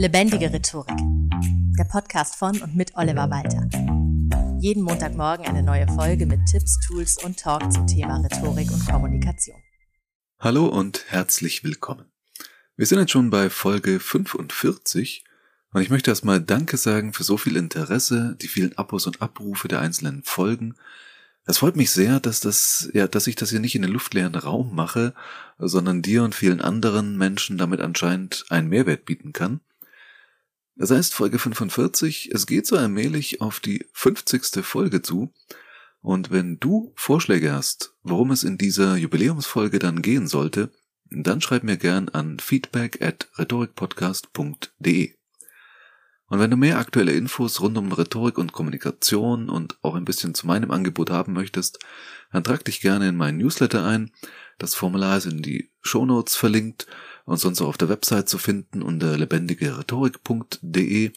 Lebendige Rhetorik. Der Podcast von und mit Oliver Walter. Jeden Montagmorgen eine neue Folge mit Tipps, Tools und Talk zum Thema Rhetorik und Kommunikation. Hallo und herzlich willkommen. Wir sind jetzt schon bei Folge 45 und ich möchte erstmal Danke sagen für so viel Interesse, die vielen Abos und Abrufe der einzelnen Folgen es freut mich sehr, dass das, ja, dass ich das hier nicht in den luftleeren Raum mache, sondern dir und vielen anderen Menschen damit anscheinend einen Mehrwert bieten kann. Das heißt, Folge 45, es geht so allmählich auf die 50. Folge zu. Und wenn du Vorschläge hast, worum es in dieser Jubiläumsfolge dann gehen sollte, dann schreib mir gern an feedback at rhetorikpodcast.de. Und wenn du mehr aktuelle Infos rund um Rhetorik und Kommunikation und auch ein bisschen zu meinem Angebot haben möchtest, dann trag dich gerne in meinen Newsletter ein. Das Formular ist in die Shownotes verlinkt und sonst auch auf der Website zu finden unter lebendigerhetorik.de.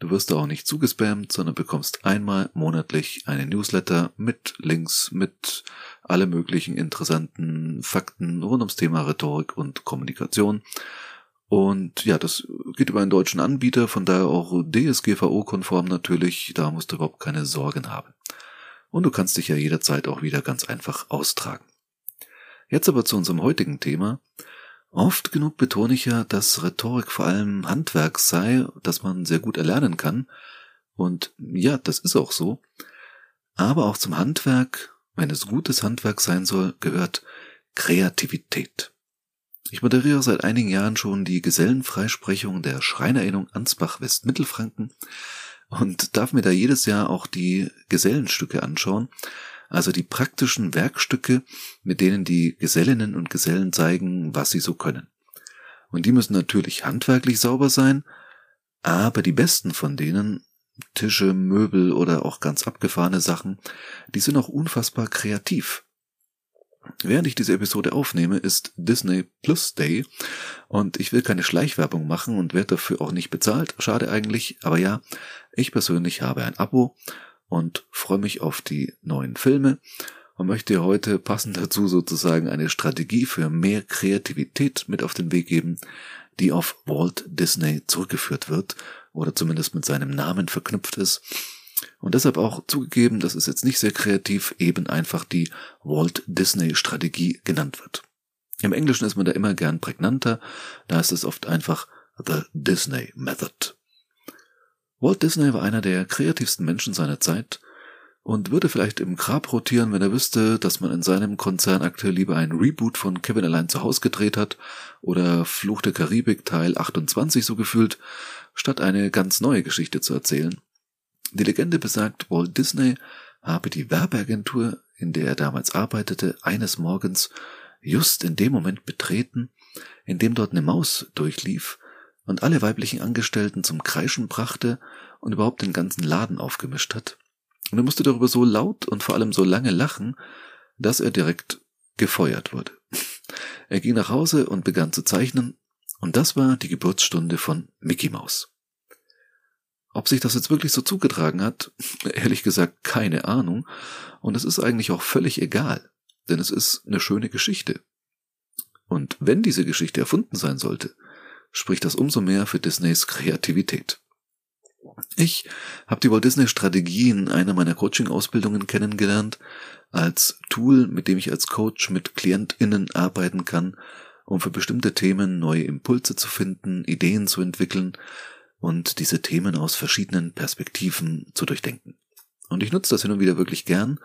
Du wirst da auch nicht zugespammt, sondern bekommst einmal monatlich einen Newsletter mit Links, mit alle möglichen interessanten Fakten rund ums Thema Rhetorik und Kommunikation. Und ja, das geht über einen deutschen Anbieter, von daher auch DSGVO-konform natürlich, da musst du überhaupt keine Sorgen haben. Und du kannst dich ja jederzeit auch wieder ganz einfach austragen. Jetzt aber zu unserem heutigen Thema. Oft genug betone ich ja, dass Rhetorik vor allem Handwerk sei, das man sehr gut erlernen kann. Und ja, das ist auch so. Aber auch zum Handwerk, wenn es gutes Handwerk sein soll, gehört Kreativität. Ich moderiere seit einigen Jahren schon die Gesellenfreisprechung der Schreinerinnung Ansbach Westmittelfranken und darf mir da jedes Jahr auch die Gesellenstücke anschauen, also die praktischen Werkstücke, mit denen die Gesellinnen und Gesellen zeigen, was sie so können. Und die müssen natürlich handwerklich sauber sein, aber die besten von denen, Tische, Möbel oder auch ganz abgefahrene Sachen, die sind auch unfassbar kreativ. Während ich diese Episode aufnehme, ist Disney Plus Day und ich will keine Schleichwerbung machen und werde dafür auch nicht bezahlt. Schade eigentlich, aber ja, ich persönlich habe ein Abo und freue mich auf die neuen Filme und möchte heute passend dazu sozusagen eine Strategie für mehr Kreativität mit auf den Weg geben, die auf Walt Disney zurückgeführt wird oder zumindest mit seinem Namen verknüpft ist und deshalb auch zugegeben, dass es jetzt nicht sehr kreativ eben einfach die Walt Disney Strategie genannt wird. Im Englischen ist man da immer gern prägnanter, da ist es oft einfach The Disney Method. Walt Disney war einer der kreativsten Menschen seiner Zeit und würde vielleicht im Grab rotieren, wenn er wüsste, dass man in seinem Konzern aktuell lieber ein Reboot von Kevin allein zu Hause gedreht hat oder Fluch der Karibik Teil 28 so gefühlt, statt eine ganz neue Geschichte zu erzählen. Die Legende besagt, Walt Disney habe die Werbeagentur, in der er damals arbeitete, eines Morgens just in dem Moment betreten, in dem dort eine Maus durchlief und alle weiblichen Angestellten zum Kreischen brachte und überhaupt den ganzen Laden aufgemischt hat. Und er musste darüber so laut und vor allem so lange lachen, dass er direkt gefeuert wurde. Er ging nach Hause und begann zu zeichnen, und das war die Geburtsstunde von Mickey Mouse. Ob sich das jetzt wirklich so zugetragen hat, ehrlich gesagt keine Ahnung. Und es ist eigentlich auch völlig egal, denn es ist eine schöne Geschichte. Und wenn diese Geschichte erfunden sein sollte, spricht das umso mehr für Disneys Kreativität. Ich habe die Walt Disney Strategie in einer meiner Coaching-Ausbildungen kennengelernt, als Tool, mit dem ich als Coach mit KlientInnen arbeiten kann, um für bestimmte Themen neue Impulse zu finden, Ideen zu entwickeln und diese Themen aus verschiedenen Perspektiven zu durchdenken. Und ich nutze das hin und wieder wirklich gern.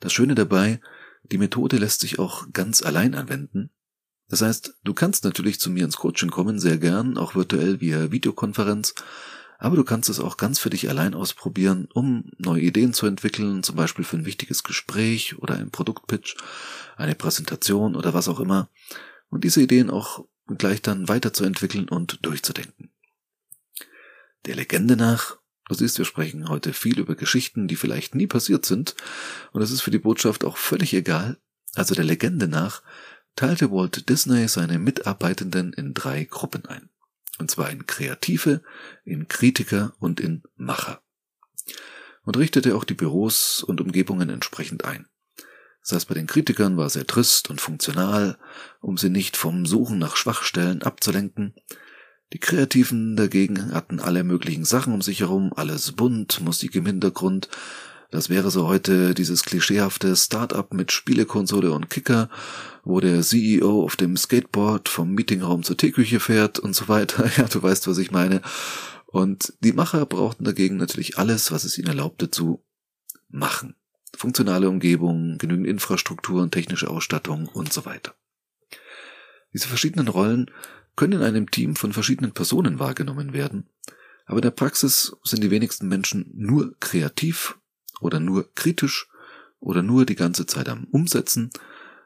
Das Schöne dabei, die Methode lässt sich auch ganz allein anwenden. Das heißt, du kannst natürlich zu mir ins Coaching kommen, sehr gern, auch virtuell via Videokonferenz, aber du kannst es auch ganz für dich allein ausprobieren, um neue Ideen zu entwickeln, zum Beispiel für ein wichtiges Gespräch oder ein Produktpitch, eine Präsentation oder was auch immer, und diese Ideen auch gleich dann weiterzuentwickeln und durchzudenken. Der Legende nach, du siehst, wir sprechen heute viel über Geschichten, die vielleicht nie passiert sind, und es ist für die Botschaft auch völlig egal, also der Legende nach, teilte Walt Disney seine Mitarbeitenden in drei Gruppen ein. Und zwar in Kreative, in Kritiker und in Macher. Und richtete auch die Büros und Umgebungen entsprechend ein. Das heißt, bei den Kritikern war sehr trist und funktional, um sie nicht vom Suchen nach Schwachstellen abzulenken, Die Kreativen dagegen hatten alle möglichen Sachen um sich herum, alles bunt, Musik im Hintergrund. Das wäre so heute dieses klischeehafte Start-up mit Spielekonsole und Kicker, wo der CEO auf dem Skateboard vom Meetingraum zur Teeküche fährt und so weiter. Ja, du weißt, was ich meine. Und die Macher brauchten dagegen natürlich alles, was es ihnen erlaubte zu machen. Funktionale Umgebung, genügend Infrastruktur und technische Ausstattung und so weiter. Diese verschiedenen Rollen können in einem Team von verschiedenen Personen wahrgenommen werden, aber in der Praxis sind die wenigsten Menschen nur kreativ oder nur kritisch oder nur die ganze Zeit am Umsetzen,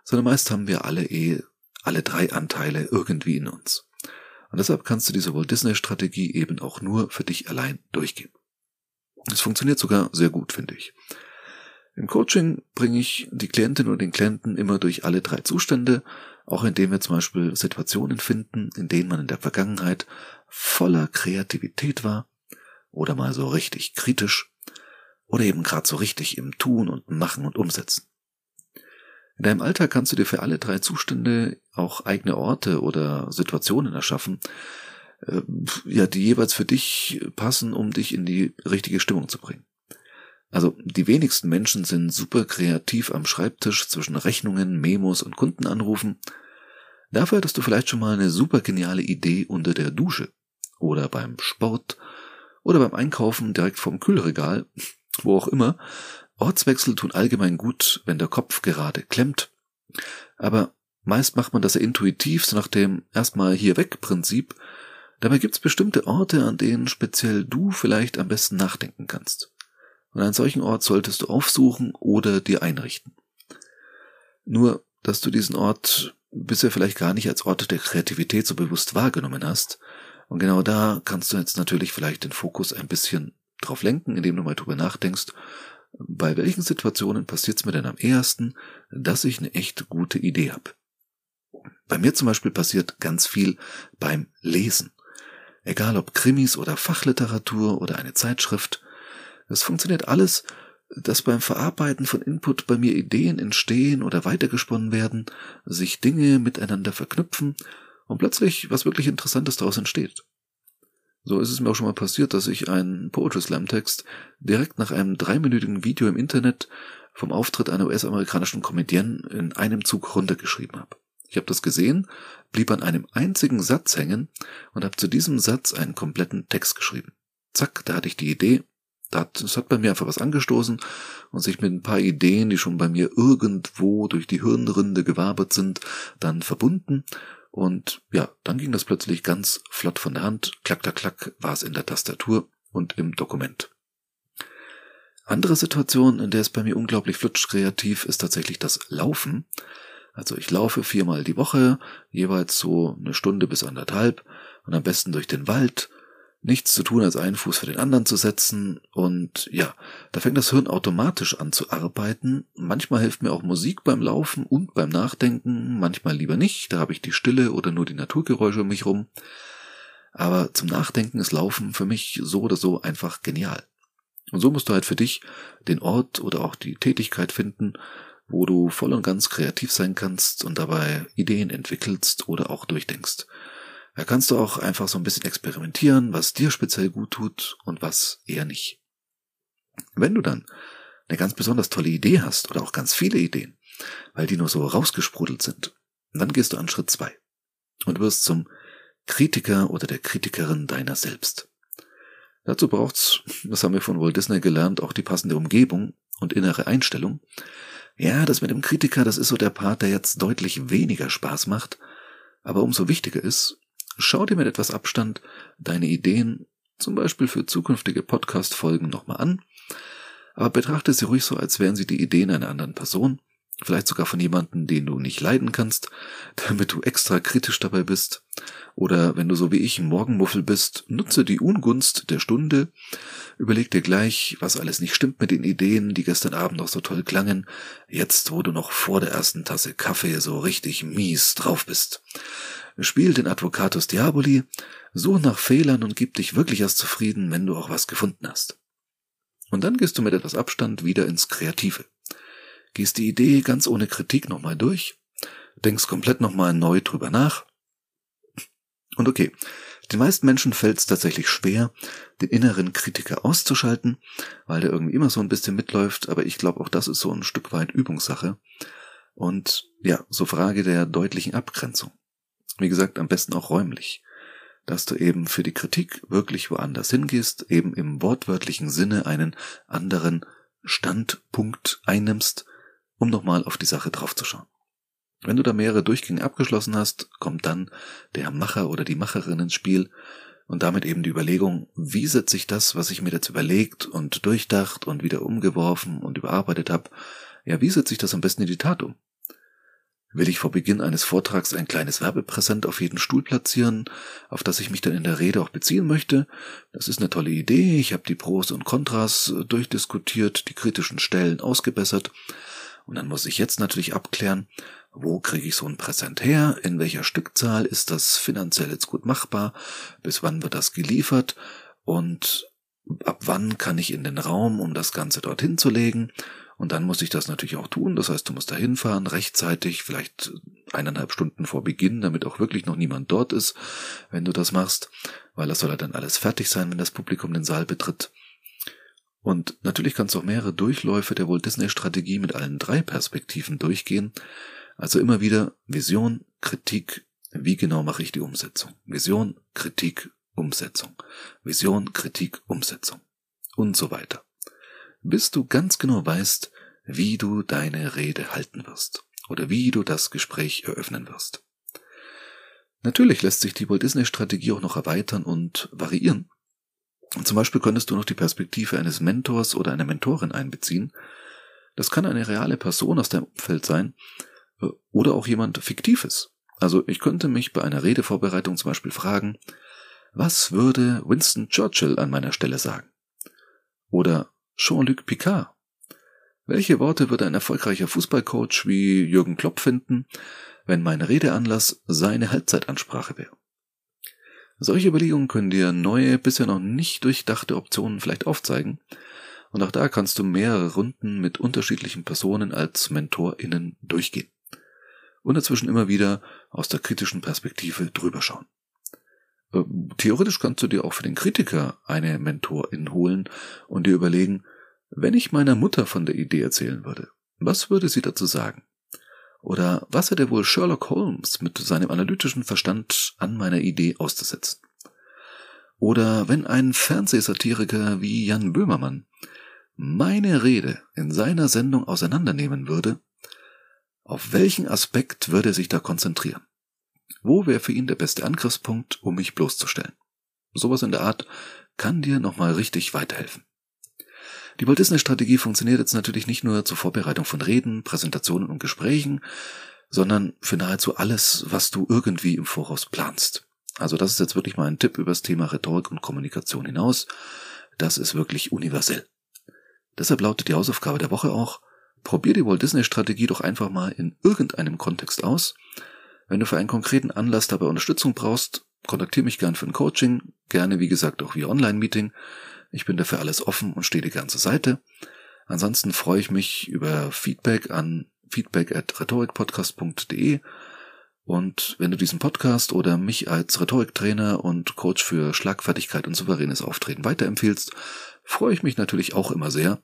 sondern meist haben wir alle eh alle drei Anteile irgendwie in uns. Und deshalb kannst du diese Walt Disney Strategie eben auch nur für dich allein durchgehen. Es funktioniert sogar sehr gut, finde ich. Im Coaching bringe ich die Klientin oder den Klienten immer durch alle drei Zustände, auch indem wir zum Beispiel Situationen finden, in denen man in der Vergangenheit voller Kreativität war oder mal so richtig kritisch oder eben gerade so richtig im Tun und Machen und Umsetzen. In deinem Alltag kannst du dir für alle drei Zustände auch eigene Orte oder Situationen erschaffen, äh, ja, die jeweils für dich passen, um dich in die richtige Stimmung zu bringen. Also die wenigsten Menschen sind super kreativ am Schreibtisch zwischen Rechnungen, Memos und Kundenanrufen. Dafür hattest du vielleicht schon mal eine super geniale Idee unter der Dusche oder beim Sport oder beim Einkaufen direkt vom Kühlregal, wo auch immer. Ortswechsel tun allgemein gut, wenn der Kopf gerade klemmt. Aber meist macht man das ja intuitiv, so nach dem erstmal hier weg Prinzip. Dabei gibt's bestimmte Orte, an denen speziell du vielleicht am besten nachdenken kannst. Und einen solchen Ort solltest du aufsuchen oder dir einrichten. Nur, dass du diesen Ort bisher vielleicht gar nicht als Ort der Kreativität so bewusst wahrgenommen hast. Und genau da kannst du jetzt natürlich vielleicht den Fokus ein bisschen drauf lenken, indem du mal drüber nachdenkst, bei welchen Situationen passiert es mir denn am ehesten, dass ich eine echt gute Idee habe. Bei mir zum Beispiel passiert ganz viel beim Lesen. Egal ob Krimis oder Fachliteratur oder eine Zeitschrift, das funktioniert alles, dass beim Verarbeiten von Input bei mir Ideen entstehen oder weitergesponnen werden, sich Dinge miteinander verknüpfen und plötzlich was wirklich Interessantes daraus entsteht. So ist es mir auch schon mal passiert, dass ich einen Poetry Slam Text direkt nach einem dreiminütigen Video im Internet vom Auftritt einer US-amerikanischen Comedienne in einem Zug runtergeschrieben habe. Ich habe das gesehen, blieb an einem einzigen Satz hängen und habe zu diesem Satz einen kompletten Text geschrieben. Zack, da hatte ich die Idee das hat bei mir einfach was angestoßen und sich mit ein paar Ideen, die schon bei mir irgendwo durch die Hirnrinde gewabert sind, dann verbunden. Und ja, dann ging das plötzlich ganz flott von der Hand. Klack, klack, klack war es in der Tastatur und im Dokument. Andere Situation, in der es bei mir unglaublich flutsch kreativ ist tatsächlich das Laufen. Also ich laufe viermal die Woche, jeweils so eine Stunde bis anderthalb und am besten durch den Wald nichts zu tun, als einen Fuß für den anderen zu setzen. Und ja, da fängt das Hirn automatisch an zu arbeiten. Manchmal hilft mir auch Musik beim Laufen und beim Nachdenken, manchmal lieber nicht. Da habe ich die Stille oder nur die Naturgeräusche um mich rum. Aber zum Nachdenken ist Laufen für mich so oder so einfach genial. Und so musst du halt für dich den Ort oder auch die Tätigkeit finden, wo du voll und ganz kreativ sein kannst und dabei Ideen entwickelst oder auch durchdenkst. Da kannst du auch einfach so ein bisschen experimentieren, was dir speziell gut tut und was eher nicht. Wenn du dann eine ganz besonders tolle Idee hast oder auch ganz viele Ideen, weil die nur so rausgesprudelt sind, dann gehst du an Schritt zwei und wirst zum Kritiker oder der Kritikerin deiner selbst. Dazu braucht's, das haben wir von Walt Disney gelernt, auch die passende Umgebung und innere Einstellung. Ja, das mit dem Kritiker, das ist so der Part, der jetzt deutlich weniger Spaß macht, aber umso wichtiger ist, Schau dir mit etwas Abstand deine Ideen, zum Beispiel für zukünftige Podcast-Folgen, nochmal an, aber betrachte sie ruhig so, als wären sie die Ideen einer anderen Person, vielleicht sogar von jemandem, den du nicht leiden kannst, damit du extra kritisch dabei bist. Oder wenn du so wie ich ein Morgenmuffel bist, nutze die Ungunst der Stunde, überleg dir gleich, was alles nicht stimmt mit den Ideen, die gestern Abend noch so toll klangen, jetzt wo du noch vor der ersten Tasse Kaffee so richtig mies drauf bist. Spiel den Advocatus Diaboli, such nach Fehlern und gib dich wirklich erst zufrieden, wenn du auch was gefunden hast. Und dann gehst du mit etwas Abstand wieder ins Kreative. Gehst die Idee ganz ohne Kritik nochmal durch, denkst komplett nochmal neu drüber nach. Und okay, Den meisten Menschen fällt es tatsächlich schwer, den inneren Kritiker auszuschalten, weil der irgendwie immer so ein bisschen mitläuft, aber ich glaube auch das ist so ein Stück weit Übungssache. Und ja, so Frage der deutlichen Abgrenzung. Wie gesagt, am besten auch räumlich. Dass du eben für die Kritik wirklich woanders hingehst, eben im wortwörtlichen Sinne einen anderen Standpunkt einnimmst, um nochmal auf die Sache draufzuschauen. Wenn du da mehrere Durchgänge abgeschlossen hast, kommt dann der Macher oder die Macherin ins Spiel und damit eben die Überlegung, wie setze ich das, was ich mir jetzt überlegt und durchdacht und wieder umgeworfen und überarbeitet habe, ja, wie setze ich das am besten in die Tat um? Will ich vor Beginn eines Vortrags ein kleines Werbepräsent auf jeden Stuhl platzieren, auf das ich mich dann in der Rede auch beziehen möchte? Das ist eine tolle Idee, ich habe die Pros und Kontras durchdiskutiert, die kritischen Stellen ausgebessert, und dann muss ich jetzt natürlich abklären, wo kriege ich so ein Präsent her, in welcher Stückzahl ist das finanziell jetzt gut machbar, bis wann wird das geliefert? Und ab wann kann ich in den Raum, um das Ganze dorthin zu legen. Und dann muss ich das natürlich auch tun. Das heißt, du musst da hinfahren, rechtzeitig, vielleicht eineinhalb Stunden vor Beginn, damit auch wirklich noch niemand dort ist, wenn du das machst, weil das soll ja dann alles fertig sein, wenn das Publikum den Saal betritt. Und natürlich kannst du auch mehrere Durchläufe der Walt Disney Strategie mit allen drei Perspektiven durchgehen. Also immer wieder Vision, Kritik, wie genau mache ich die Umsetzung? Vision, Kritik, Umsetzung. Vision, Kritik, Umsetzung. Und so weiter. Bis du ganz genau weißt, wie du deine Rede halten wirst oder wie du das Gespräch eröffnen wirst. Natürlich lässt sich die Walt Disney Strategie auch noch erweitern und variieren. Zum Beispiel könntest du noch die Perspektive eines Mentors oder einer Mentorin einbeziehen. Das kann eine reale Person aus deinem Umfeld sein äh, oder auch jemand Fiktives. Also ich könnte mich bei einer Redevorbereitung zum Beispiel fragen, was würde Winston Churchill an meiner Stelle sagen? Oder Jean-Luc Picard? Welche Worte würde ein erfolgreicher Fußballcoach wie Jürgen Klopp finden, wenn mein Redeanlass seine Halbzeitansprache wäre? Solche Überlegungen können dir neue, bisher noch nicht durchdachte Optionen vielleicht aufzeigen. Und auch da kannst du mehrere Runden mit unterschiedlichen Personen als MentorInnen durchgehen. Und dazwischen immer wieder aus der kritischen Perspektive drüber schauen. Äh, theoretisch kannst du dir auch für den Kritiker eine Mentorin holen und dir überlegen, wenn ich meiner Mutter von der Idee erzählen würde, was würde sie dazu sagen? Oder was hätte wohl Sherlock Holmes mit seinem analytischen Verstand an meiner Idee auszusetzen? Oder wenn ein Fernsehsatiriker wie Jan Böhmermann meine Rede in seiner Sendung auseinandernehmen würde, auf welchen Aspekt würde er sich da konzentrieren? Wo wäre für ihn der beste Angriffspunkt, um mich bloßzustellen? Sowas in der Art kann dir nochmal richtig weiterhelfen. Die Walt Disney Strategie funktioniert jetzt natürlich nicht nur zur Vorbereitung von Reden, Präsentationen und Gesprächen, sondern für nahezu alles, was du irgendwie im Voraus planst. Also das ist jetzt wirklich mal ein Tipp über das Thema Rhetorik und Kommunikation hinaus. Das ist wirklich universell. Deshalb lautet die Hausaufgabe der Woche auch, probier die Walt Disney Strategie doch einfach mal in irgendeinem Kontext aus. Wenn du für einen konkreten Anlass dabei Unterstützung brauchst, kontaktiere mich gern für ein Coaching, gerne wie gesagt auch via Online-Meeting. Ich bin dafür alles offen und stehe die ganze Seite. Ansonsten freue ich mich über Feedback an feedback at rhetorikpodcast.de und wenn du diesen Podcast oder mich als Rhetoriktrainer und Coach für Schlagfertigkeit und souveränes Auftreten weiterempfehlst, freue ich mich natürlich auch immer sehr.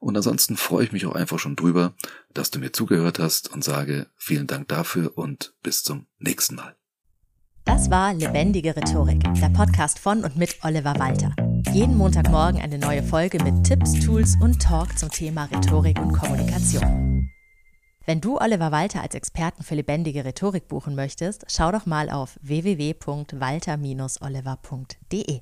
Und ansonsten freue ich mich auch einfach schon drüber, dass du mir zugehört hast und sage vielen Dank dafür und bis zum nächsten Mal. Das war Lebendige Rhetorik, der Podcast von und mit Oliver Walter. Jeden Montagmorgen eine neue Folge mit Tipps, Tools und Talk zum Thema Rhetorik und Kommunikation. Wenn du Oliver Walter als Experten für lebendige Rhetorik buchen möchtest, schau doch mal auf www.walter-oliver.de.